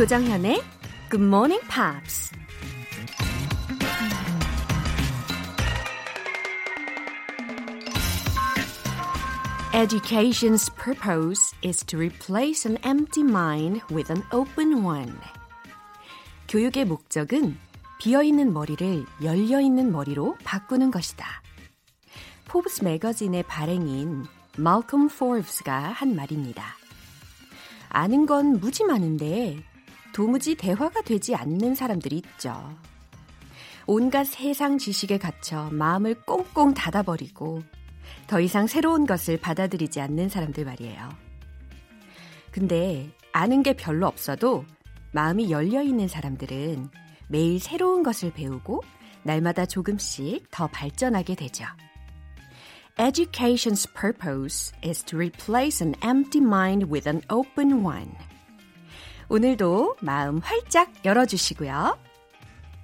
조정현의 Good Morning Pops. Education's purpose is to replace an empty mind with an open one. 교육의 목적은 비어있는 머리를 열려있는 머리로 바꾸는 것이다. 포브스 매거진의 발행인 말콤 포브스가 한 말입니다. 아는 건 무지 많은데 도무지 대화가 되지 않는 사람들이 있죠. 온갖 세상 지식에 갇혀 마음을 꽁꽁 닫아버리고 더 이상 새로운 것을 받아들이지 않는 사람들 말이에요. 근데 아는 게 별로 없어도 마음이 열려 있는 사람들은 매일 새로운 것을 배우고 날마다 조금씩 더 발전하게 되죠. Education's purpose is to replace an empty mind with an open one. 오늘도 마음 활짝 열어주시고요.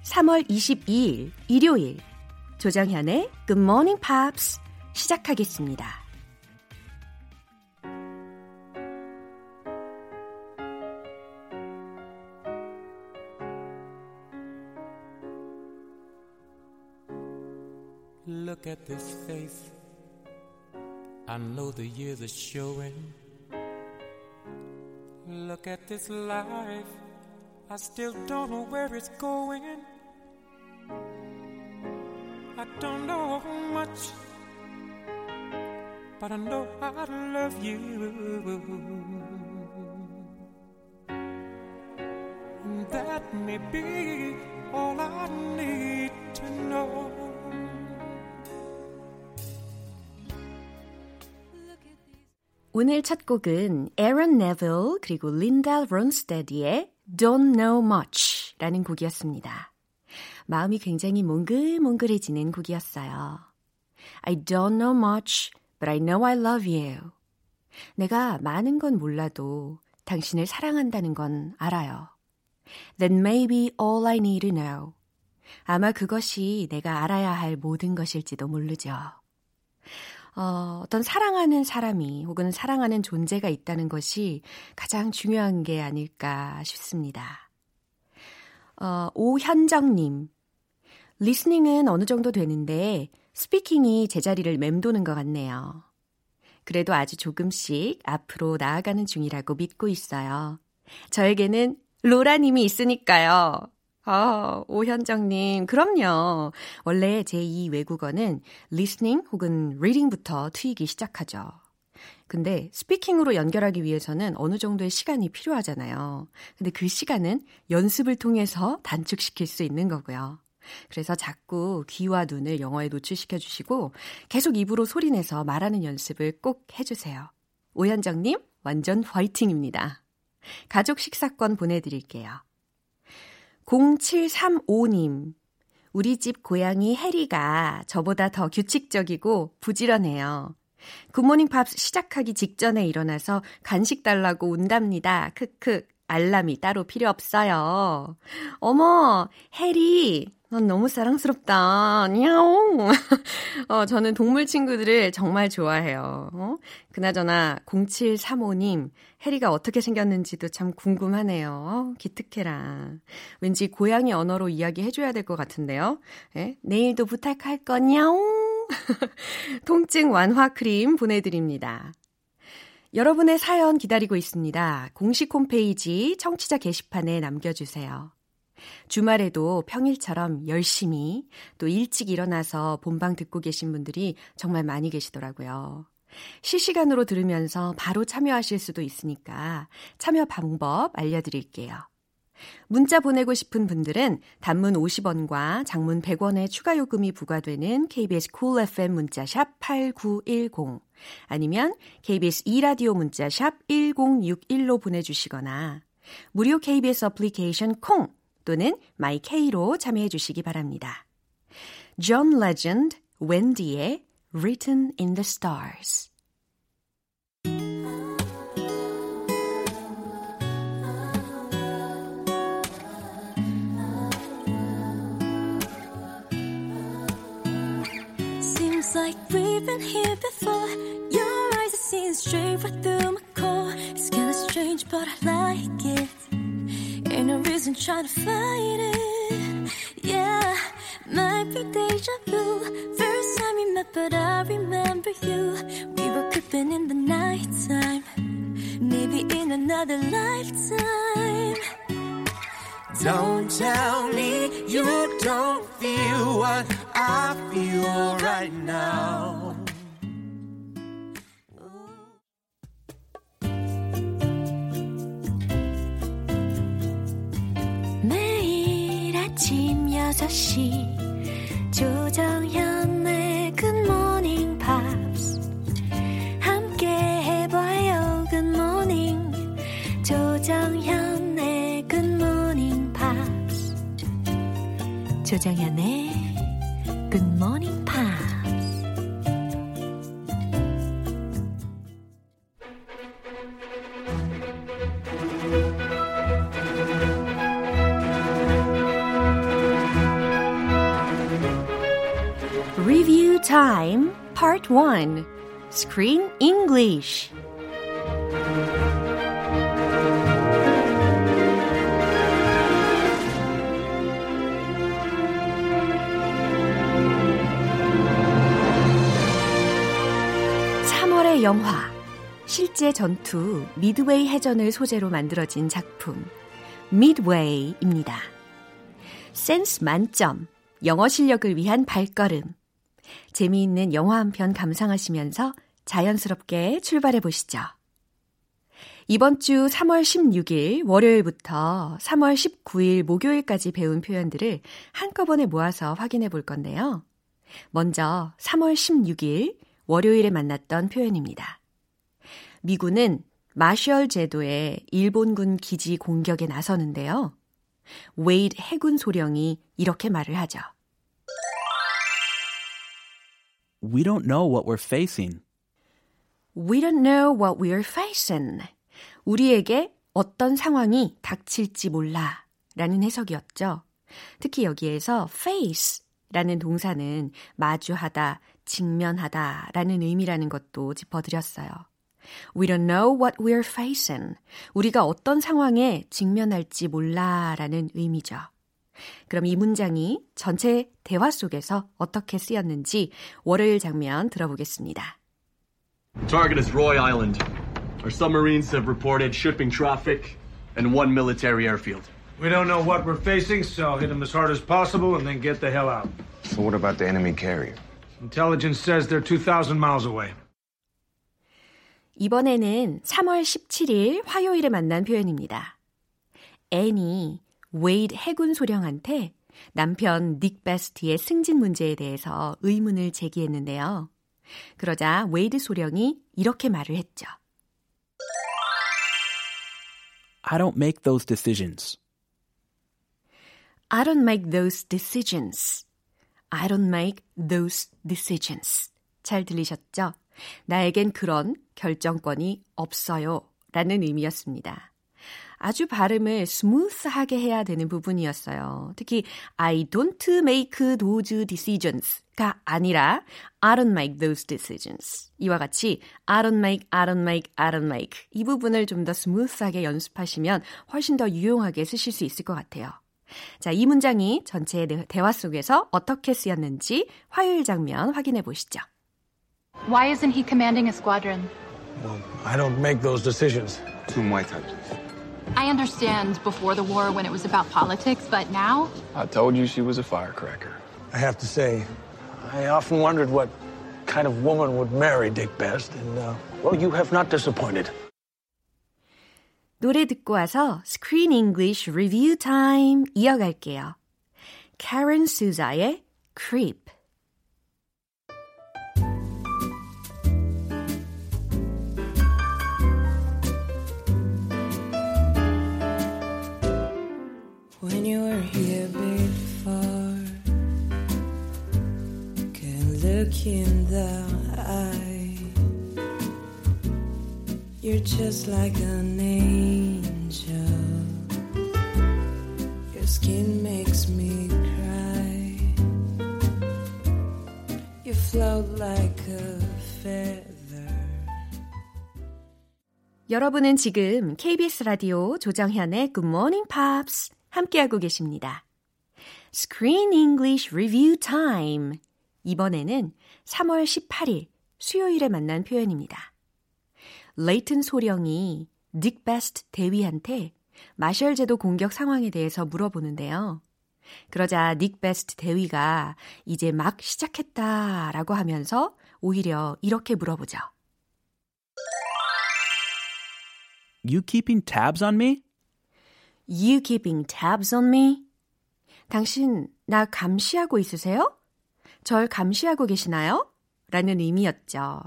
3월 22일 일요일 조정현의 Good Morning Pops 시작하겠습니다. Look at this face. I know the years are showing. Look at this life. I still don't know where it's going. I don't know much, but I know I love you. And that may be all I need to know. 오늘 첫 곡은 에런 네빌 그리고 린다 론스테디의 Don't Know Much 라는 곡이었습니다. 마음이 굉장히 몽글몽글해지는 곡이었어요. I don't know much, but I know I love you. 내가 많은 건 몰라도 당신을 사랑한다는 건 알아요. That may be all I need to know. 아마 그것이 내가 알아야 할 모든 것일지도 모르죠. 어, 어떤 사랑하는 사람이 혹은 사랑하는 존재가 있다는 것이 가장 중요한 게 아닐까 싶습니다. 어, 오현정님. 리스닝은 어느 정도 되는데 스피킹이 제자리를 맴도는 것 같네요. 그래도 아주 조금씩 앞으로 나아가는 중이라고 믿고 있어요. 저에게는 로라님이 있으니까요. 아, 오현정님, 그럼요. 원래 제2 외국어는 listening 혹은 reading부터 트이기 시작하죠. 근데 스피킹으로 연결하기 위해서는 어느 정도의 시간이 필요하잖아요. 근데 그 시간은 연습을 통해서 단축시킬 수 있는 거고요. 그래서 자꾸 귀와 눈을 영어에 노출시켜 주시고 계속 입으로 소리내서 말하는 연습을 꼭 해주세요. 오현정님, 완전 화이팅입니다. 가족 식사권 보내드릴게요. 0735님. 우리 집 고양이 해리가 저보다 더 규칙적이고 부지런해요. 굿모닝 팝 시작하기 직전에 일어나서 간식 달라고 운답니다. 크크. 알람이 따로 필요 없어요. 어머, 해리. 넌 너무 사랑스럽다. 냐옹. 어, 저는 동물 친구들을 정말 좋아해요. 어? 그나저나 0735님, 해리가 어떻게 생겼는지도 참 궁금하네요. 어, 기특해라. 왠지 고양이 언어로 이야기해줘야 될 것 같은데요. 예? 내일도 부탁할 거냐옹. 통증 완화 크림 보내드립니다. 여러분의 사연 기다리고 있습니다. 공식 홈페이지 청취자 게시판에 남겨주세요. 주말에도 평일처럼 열심히 또 일찍 일어나서 본방 듣고 계신 분들이 정말 많이 계시더라고요. 실시간으로 들으면서 바로 참여하실 수도 있으니까 참여 방법 알려드릴게요. 문자 보내고 싶은 분들은 단문 50원과 장문 100원의 추가 요금이 부과되는 KBS 쿨 cool FM 문자샵 8910 아니면 KBS 2라디오 문자 샵 1061로 보내주시거나 무료 KBS 어플리케이션 콩 또는 마이케이로 참여해 주시기 바랍니다. John Legend, Wendy의 Written in the Stars like we've been here before. Your eyes are seeing straight right through my core. It's kinda strange, but I like it. wasn't trying to fight it. Yeah, might be deja vu. First time we met, but I remember you. We were creeping in the nighttime. Maybe in another lifetime. Don't tell me you don't feel what I feel right now. 매일 아침 6시 조정현 조정현의 Good Morning Pops Review Time Part 1 Screen English 실제 전투 미드웨이 해전을 소재로 만들어진 작품 미드웨이입니다. 센스 만점 영어 실력을 위한 발걸음 재미있는 영화 한 편 감상하시면서 자연스럽게 출발해 보시죠. 이번 주 3월 16일 월요일부터 3월 19일 목요일까지 배운 표현들을 한꺼번에 모아서 확인해 볼 건데요. 먼저 3월 16일 월요일에 만났던 표현입니다. 미군은 마셜 제도의 일본군 기지 공격에 나서는데요. 웨이드 해군 소령이 이렇게 말을 하죠. We don't know what we're facing. We don't know what we're facing. 우리에게 어떤 상황이 닥칠지 몰라 라는 해석이었죠. 특히 여기에서 face 라는 동사는 마주하다, 직면하다 라는 의미라는 것도 짚어드렸어요. We don't know what we're facing. 우리가 어떤 상황에 직면할지 몰라 라는 의미죠. 그럼 이 문장이 전체 대화 속에서 어떻게 쓰였는지 월요일 장면 들어보겠습니다. Target is Roy Island. Our submarines have reported shipping traffic and one military airfield. We don't know what we're facing, so hit them as hard as possible and then get the hell out. So what about the enemy carrier? Intelligence says they're 2,000 miles away. 이번에는 3월 17일 화요일에 만난 표현입니다. 앤이 웨이드 해군 소령한테 남편 닉 베스트의 승진 문제에 대해서 의문을 제기했는데요. 그러자 웨이드 소령이 이렇게 말을 했죠. I don't make those decisions. I don't make those decisions. I don't make those decisions. 잘 들리셨죠? 나에겐 그런 결정권이 없어요. 라는 의미였습니다. 아주 발음을 스무스하게 해야 되는 부분이었어요. 특히 I don't make those decisions 가 아니라 I don't make those decisions. 이와 같이 I don't make, I don't make, I don't make 이 부분을 좀 더 스무스하게 연습하시면 훨씬 더 유용하게 쓰실 수 있을 것 같아요. 자, 이 문장이 전체 대화 속에서 어떻게 쓰였는지 화요일 장면 확인해 보시죠. Why isn't he commanding a squadron? Well, I don't make those decisions. Two Muay Thai, please. I understand before the war when it was about politics, but now? I told you she was a firecracker. I have to say, I often wondered what kind of woman would marry Dick Best, and, uh, well, you have not disappointed. 노래 듣고 와서 Screen English Review Time 이어갈게요. Karen Souza의 Creep. in the eye. You're just like an angel. Your skin makes me cry. You float like a feather. 여러분은 지금 KBS 라디오 조정현의 Good Morning Pops 함께하고 계십니다. Screen English Review Time. 이번에는 3월 18일 수요일에 만난 표현입니다. 레이튼 소령이 닉 베스트 대위한테 마셜 제도 공격 상황에 대해서 물어보는데요. 그러자 닉 베스트 대위가 이제 막 시작했다 라고 하면서 오히려 이렇게 물어보죠. You keeping tabs on me? You keeping tabs on me? 당신 나 감시하고 있으세요? 절 감시하고 계시나요? 라는 의미였죠.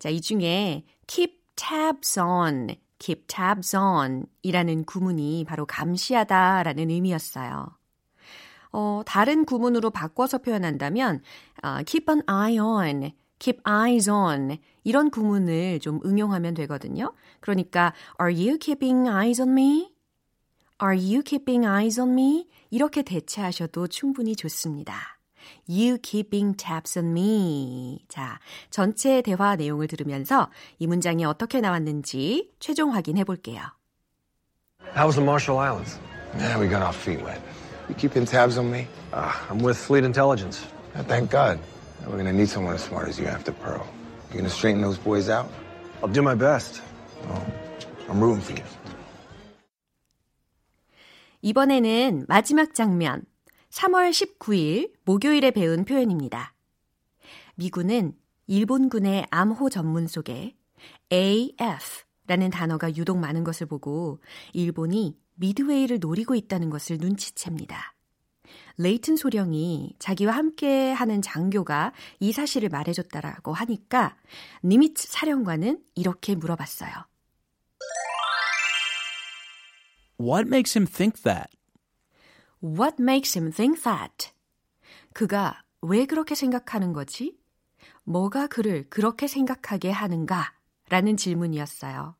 자, 이 중에 keep tabs on, keep tabs on 이라는 구문이 바로 감시하다 라는 의미였어요. 어, 다른 구문으로 바꿔서 표현한다면 어, keep an eye on, keep eyes on 이런 구문을 좀 응용하면 되거든요. 그러니까 are you keeping eyes on me? Are you keeping eyes on me? 이렇게 대체하셔도 충분히 좋습니다. You keeping tabs on me. 자, 전체 대화 내용을 들으면서 이 문장이 어떻게 나왔는지 최종 확인해 볼게요. How was the Marshall Islands? Yeah, we got our feet wet. You keeping tabs on me? Uh, I'm with Fleet Intelligence. Yeah, thank God. We're gonna need someone as smart as you after Pearl. You gonna straighten those boys out? I'll do my best. Oh, I'm rooting for you. 이번에는 마지막 장면, 3월 19일 목요일에 배운 표현입니다. 미군은 일본군의 암호 전문 속에 AF라는 단어가 유독 많은 것을 보고 일본이 미드웨이를 노리고 있다는 것을 눈치챕니다. 레이튼 소령이 자기와 함께 하는 장교가 이 사실을 말해줬다라고 하니까 니미츠 사령관은 이렇게 물어봤어요. What makes him think that? What makes him think that? 그가 왜 그렇게 생각하는 거지? 뭐가 그를 그렇게 생각하게 하는가? 라는 질문이었어요.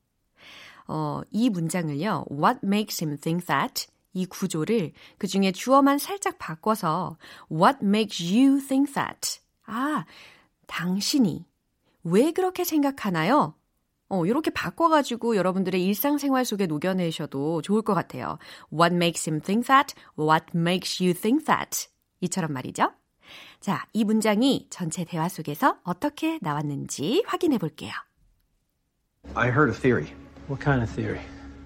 어, 이 문장을요, What makes him think that? 이 구조를 그 중에 주어만 살짝 바꿔서 What makes you think that? 아, 당신이 왜 그렇게 생각하나요? 어, 이렇게 바꿔가지고 여러분들의 일상생활 속에 녹여내셔도 좋을 것 같아요. What makes him think that? What makes you think that? 이처럼 말이죠. 자, 이 문장이 전체 대화 속에서 어떻게 나왔는지 확인해 볼게요. I heard a theory. What kind of theory?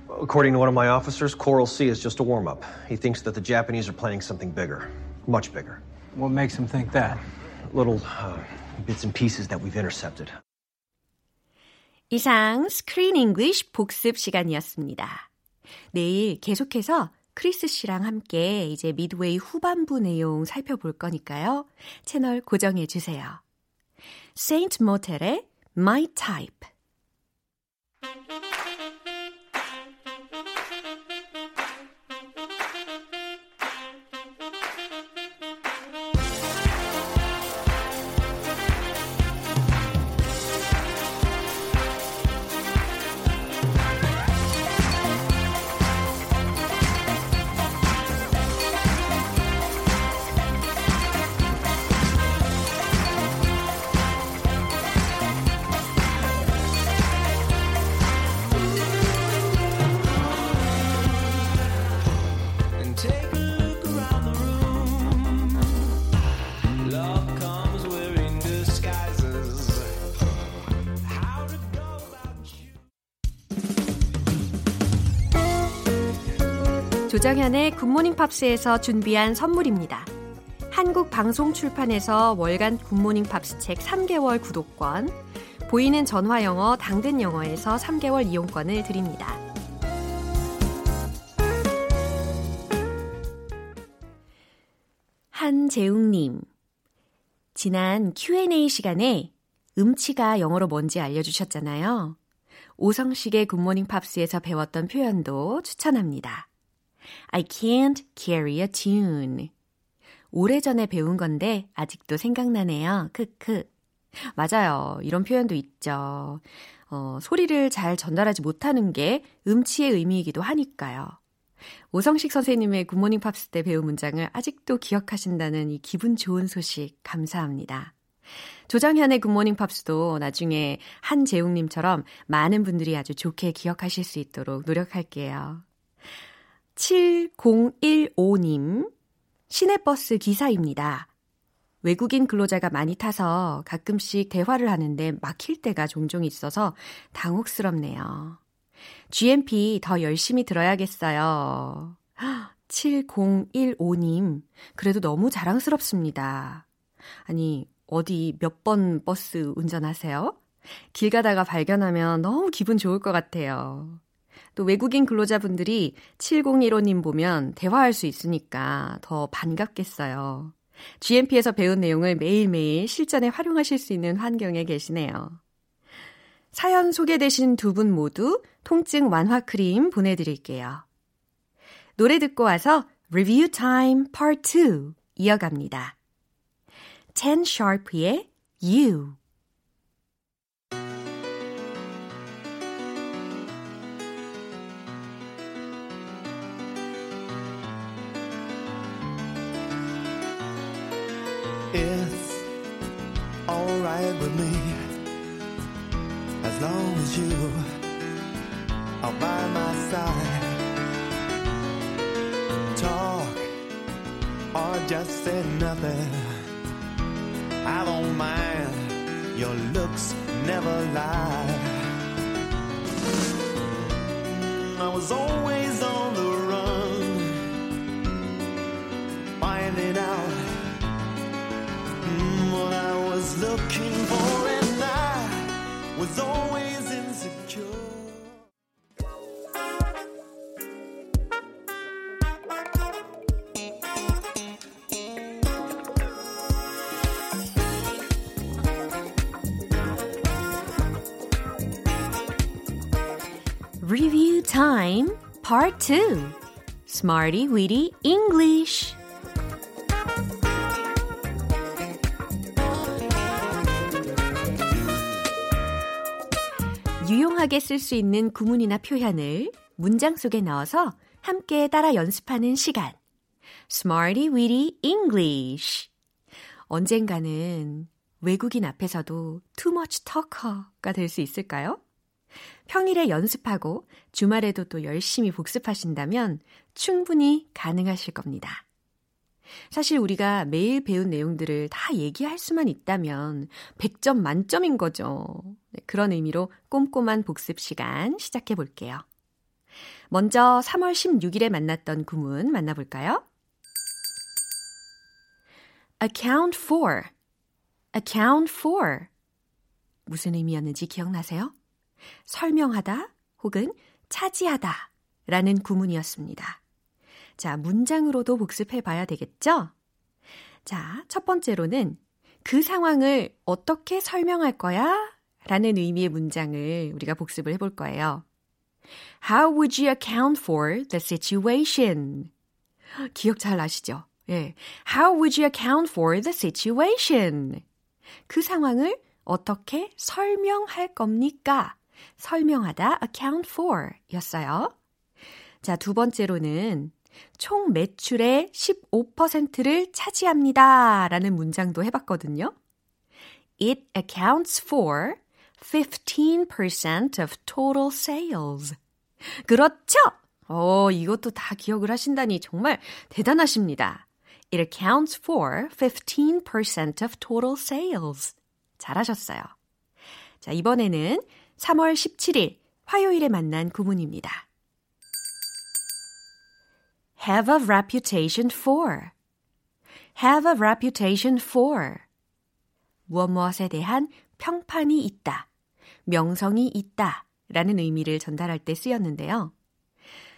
According to one of my officers, Coral Sea is just a warm up. He thinks that the Japanese are planning something bigger. Much bigger. What makes him think that? Little uh, bits and pieces that we've intercepted. 이상 스크린 잉글리쉬 복습 시간이었습니다. 내일 계속해서 크리스 씨랑 함께 이제 미드웨이 후반부 내용 살펴볼 거니까요. 채널 고정해 주세요. 세인트 모텔의 My Type 조정현의 굿모닝 팝스에서 준비한 선물입니다. 한국 방송 출판에서 월간 굿모닝 팝스 책 3개월 구독권, 보이는 전화 영어 당근 영어에서 3개월 이용권을 드립니다. 한재웅님, 지난 Q&A 시간에 음치가 영어로 뭔지 알려주셨잖아요. 오성식의 굿모닝 팝스에서 배웠던 표현도 추천합니다. I can't carry a tune. 오래전에 배운 건데 아직도 생각나네요. 크크. 맞아요. 이런 표현도 있죠. 어, 소리를 잘 전달하지 못하는 게 음치의 의미이기도 하니까요. 오성식 선생님의 굿모닝 팝스 때 배운 문장을 아직도 기억하신다는 이 기분 좋은 소식 감사합니다. 조정현의 굿모닝 팝스도 나중에 한재웅님처럼 많은 분들이 아주 좋게 기억하실 수 있도록 노력할게요. 7015님, 시내버스 기사입니다. 외국인 근로자가 많이 타서 가끔씩 대화를 하는데 막힐 때가 종종 있어서 당혹스럽네요. GMP 더 열심히 들어야겠어요. 7015님, 그래도 너무 자랑스럽습니다. 아니, 어디 몇 번 버스 운전하세요? 길 가다가 발견하면 너무 기분 좋을 것 같아요. 또 외국인 근로자분들이 7015님 보면 대화할 수 있으니까 더 반갑겠어요. GMP에서 배운 내용을 매일매일 실전에 활용하실 수 있는 환경에 계시네요. 사연 소개되신 두 분 모두 통증 완화 크림 보내드릴게요. 노래 듣고 와서 리뷰 타임 파트 2 이어갑니다. 10 Sharp의 You alright with me as long as you are by my side. Talk or just say nothing. I don't mind. Your looks never lie. I was always on the run, finding out looking for, and I was always insecure. Review Time Part 2 Smarty Weedy English 유용하게 쓸 수 있는 구문이나 표현을 문장 속에 넣어서 함께 따라 연습하는 시간. Smarty Weedy English. 언젠가는 외국인 앞에서도 too much talker가 될 수 있을까요? 평일에 연습하고 주말에도 또 열심히 복습하신다면 충분히 가능하실 겁니다. 사실 우리가 매일 배운 내용들을 다 얘기할 수만 있다면 100점 만점인 거죠. 네, 그런 의미로 꼼꼼한 복습 시간 시작해 볼게요. 먼저 3월 16일에 만났던 구문 만나볼까요? account for, account for. 무슨 의미였는지 기억나세요? 설명하다 혹은 차지하다 라는 구문이었습니다. 자, 문장으로도 복습해 봐야 되겠죠? 자, 첫 번째로는 그 상황을 어떻게 설명할 거야? 라는 의미의 문장을 우리가 복습을 해볼 거예요. How would you account for the situation? 기억 잘 나시죠? 예. How would you account for the situation? 그 상황을 어떻게 설명할 겁니까? 설명하다 account for 였어요. 자, 두 번째로는 총 매출의 15%를 차지합니다. 라는 문장도 해봤거든요. It accounts for 15% of total sales. 그렇죠? 어, 이것도 다 기억을 하신다니 정말 대단하십니다. It accounts for 15% of total sales. 잘하셨어요. 자, 이번에는 3월 17일 화요일에 만난 구문입니다. Have a reputation for. have a reputation for. 무엇 무엇에 대한 평판이 있다, 명성이 있다 라는 의미를 전달할 때 쓰였는데요.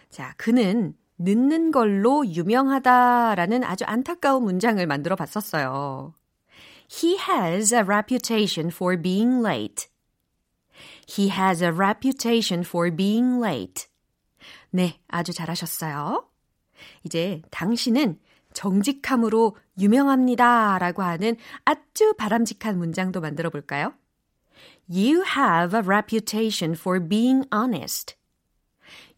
자, 그는 늦는 걸로 유명하다 라는 아주 안타까운 문장을 만들어 봤었어요. He has a reputation for being late. He has a reputation for being late. 네, 아주 잘하셨어요. 이제 당신은 정직함으로 유명합니다 라고 하는 아주 바람직한 문장도 만들어 볼까요? You have a reputation for being honest.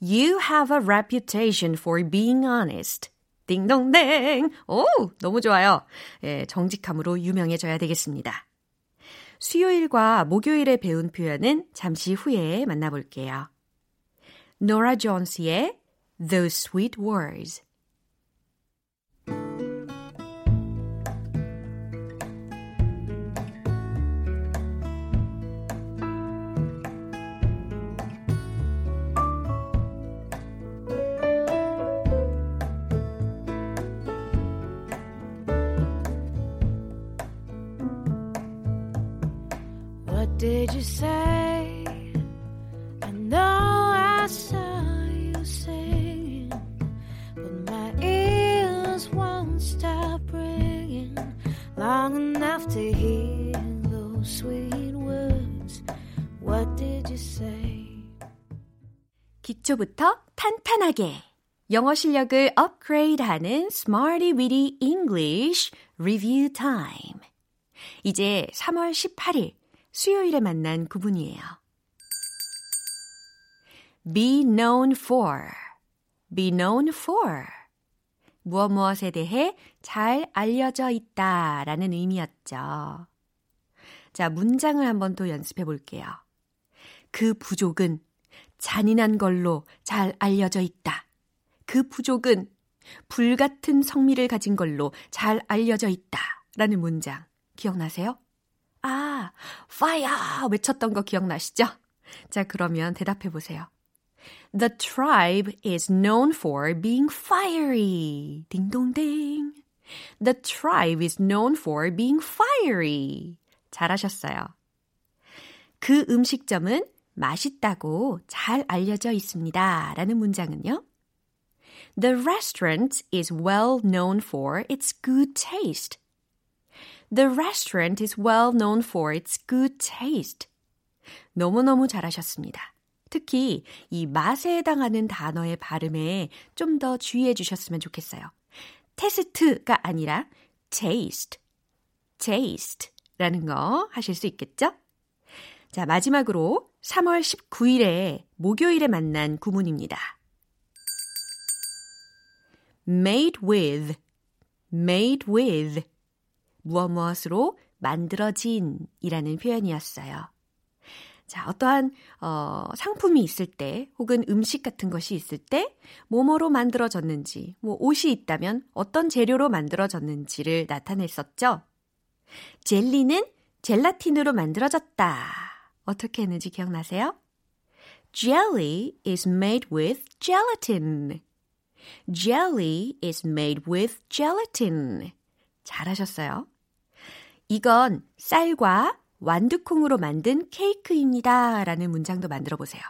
You have a reputation for being honest. 딩동댕! 오, 너무 좋아요. 예, 정직함으로 유명해져야 되겠습니다. 수요일과 목요일에 배운 표현은 잠시 후에 만나볼게요. 노라 존스의 those sweet words. What did you say? Long enough to hear those sweet words. What did you say? 기초부터 탄탄하게 영어 실력을 업그레이드하는 Smarty Weedy English Review Time. 이제 3월 18일 수요일에 만난 구문이에요. Be known for. Be known for. 무엇 무엇에 대해 잘 알려져 있다 라는 의미였죠. 자, 문장을 한번 또 연습해 볼게요. 그 부족은 잔인한 걸로 잘 알려져 있다. 그 부족은 불같은 성미를 가진 걸로 잘 알려져 있다. 라는 문장 기억나세요? 아, fire 외쳤던 거 기억나시죠? 자, 그러면 대답해 보세요. The tribe is known for being fiery. 딩동댕. The tribe is known for being fiery. 잘하셨어요. 그 음식점은 맛있다고 잘 알려져 있습니다. 라는 문장은요. The restaurant is well known for its good taste. The restaurant is well known for its good taste. 너무너무 잘하셨습니다. 특히 이 맛에 해당하는 단어의 발음에 좀 더 주의해 주셨으면 좋겠어요. 테스트가 아니라 taste, taste라는 거 하실 수 있겠죠? 자, 마지막으로 3월 19일에 목요일에 만난 구문입니다. made with, made with. 무엇 무엇으로 만들어진 이라는 표현이었어요. 자, 어떠한, 어, 상품이 있을 때, 혹은 음식 같은 것이 있을 때, 뭐뭐로 만들어졌는지, 뭐 옷이 있다면 어떤 재료로 만들어졌는지를 나타냈었죠. 젤리는 젤라틴으로 만들어졌다. 어떻게 했는지 기억나세요? Jelly is made with gelatin. Jelly is made with gelatin. 잘하셨어요. 이건 쌀과 완두콩으로 만든 케이크입니다. 라는 문장도 만들어 보세요.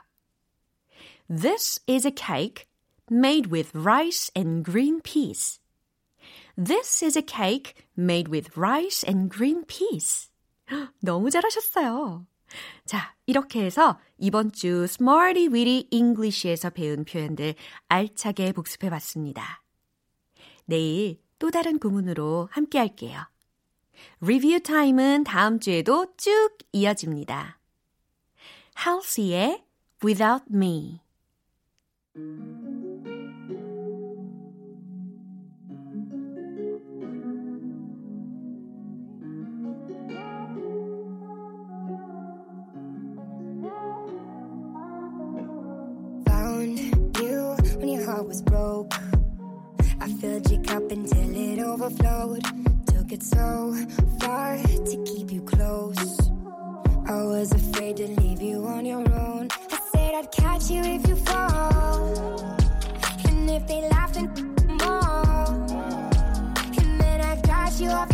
This is a cake made with rice and green peas. This is a cake made with rice and green peas. 너무 잘하셨어요. 자, 이렇게 해서 이번 주 Smarty Weedy English에서 배운 표현들 알차게 복습해 봤습니다. 내일 또 다른 구문으로 함께 할게요. 리뷰 타임은 다음 주에도 쭉 이어집니다. Halsey의 Without Me Found you when your heart was broke. I filled your cup until it overflowed. It so far to keep you close. I was afraid to leave you on your own. I said I'd catch you if you fall. And if they laugh and more. And then I got you off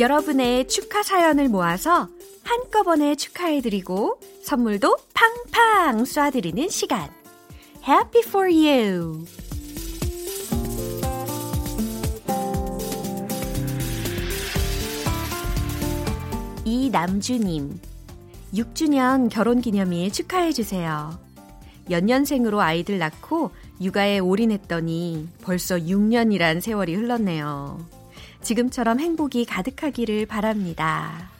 여러분의 축하 사연을 모아서 한꺼번에 축하해드리고 선물도 팡팡 쏴드리는 시간. Happy for you! 이남주님, 6주년 결혼 기념일 축하해주세요. 연년생으로 아이들 낳고 육아에 올인했더니 벌써 6년이란 세월이 흘렀네요. 지금처럼 행복이 가득하기를 바랍니다.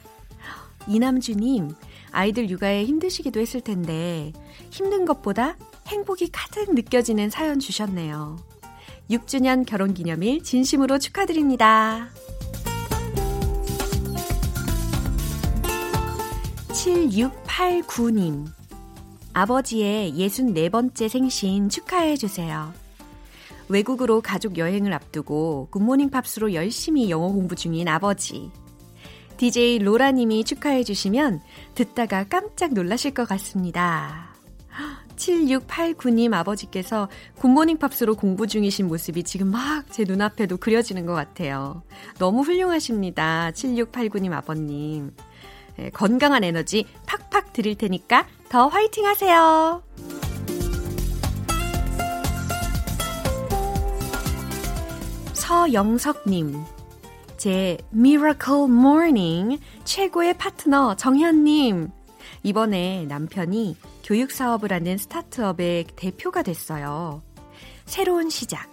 이남주님, 아이들 육아에 힘드시기도 했을 텐데 힘든 것보다 행복이 가득 느껴지는 사연 주셨네요. 6주년 결혼 기념일 진심으로 축하드립니다. 7689님. 아버지의 64번째 생신 축하해 주세요. 외국으로 가족 여행을 앞두고 굿모닝 팝스로 열심히 영어 공부 중인 아버지. DJ 로라님이 축하해 주시면 듣다가 깜짝 놀라실 것 같습니다. 7689님 아버지께서 굿모닝 팝스로 공부 중이신 모습이 지금 막 제 눈앞에도 그려지는 것 같아요. 너무 훌륭하십니다. 7689님 아버님. 네, 건강한 에너지 팍팍 드릴 테니까 더 화이팅 하세요. 서영석님. 제 Miracle Morning 최고의 파트너 정현님. 이번에 남편이 교육 사업을 하는 스타트업의 대표가 됐어요. 새로운 시작,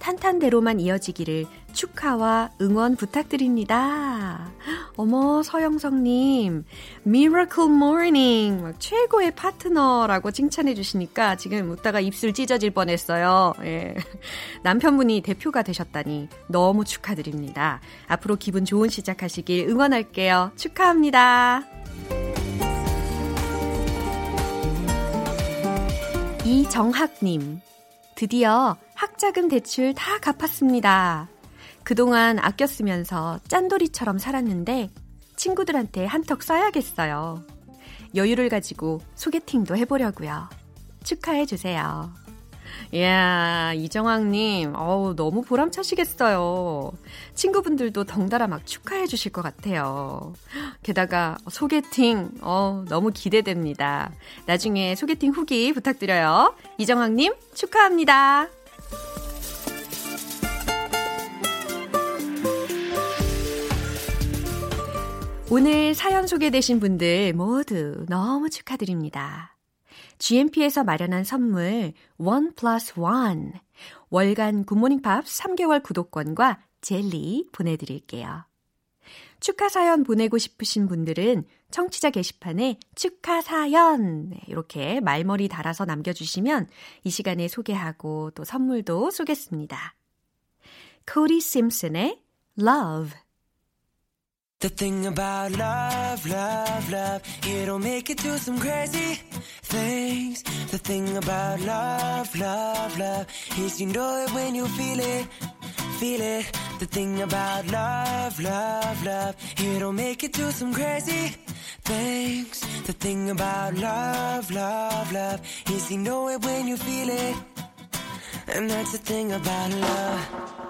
탄탄대로만 이어지기를 축하와 응원 부탁드립니다. 어머, 서영성님, Miracle Morning, 막 최고의 파트너라고 칭찬해 주시니까 지금 웃다가 입술 찢어질 뻔 했어요. 예. 남편분이 대표가 되셨다니 너무 축하드립니다. 앞으로 기분 좋은 시작하시길 응원할게요. 축하합니다. 이정학님, 드디어 학자금 대출 다 갚았습니다. 그동안 아껴 쓰면서 짠돌이처럼 살았는데 친구들한테 한턱 쏴야겠어요. 여유를 가지고 소개팅도 해보려고요. 축하해 주세요. 이야, 이정학님, 어우, 너무 보람차시겠어요. 친구분들도 덩달아 막 축하해 주실 것 같아요. 게다가 소개팅, 어, 너무 기대됩니다. 나중에 소개팅 후기 부탁드려요. 이정학님, 축하합니다. 오늘 사연 소개되신 분들 모두 너무 축하드립니다. GMP에서 마련한 선물 원 플러스 원 월간 굿모닝 팝스 3개월 구독권과 젤리 보내드릴게요. 축하 사연 보내고 싶으신 분들은 청취자 게시판에 축하 사연 이렇게 말머리 달아서 남겨주시면 이 시간에 소개하고 또 선물도 쏘겠습니다. 코디 심슨의 Love The thing about love, love, love, it'll make you do some crazy things. The thing about love, love, love, is you know it when you feel it, feel it. The thing about love, love, love, it'll make you do some crazy things. The thing about love, love, love, is you know it when you feel it. And that's the thing about love.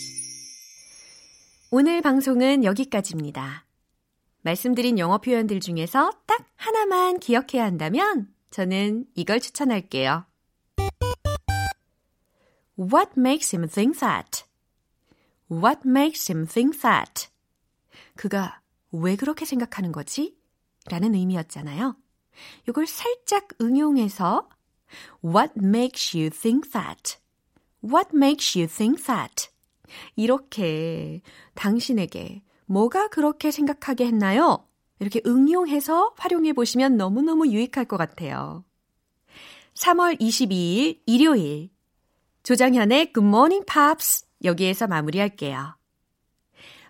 오늘 방송은 여기까지입니다. 말씀드린 영어 표현들 중에서 딱 하나만 기억해야 한다면 저는 이걸 추천할게요. What makes him think that? What makes him think that? 그가 왜 그렇게 생각하는 거지? 라는 의미였잖아요. 이걸 살짝 응용해서 What makes you think that? What makes you think that? 이렇게 당신에게 뭐가 그렇게 생각하게 했나요? 이렇게 응용해서 활용해 보시면 너무너무 유익할 것 같아요. 3월 22일 일요일 조장현의 Good Morning Pops 여기에서 마무리할게요.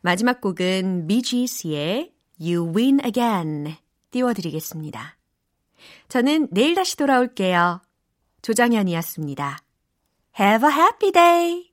마지막 곡은 비지스의 You Win Again 띄워드리겠습니다. 저는 내일 다시 돌아올게요. 조장현이었습니다. Have a happy day!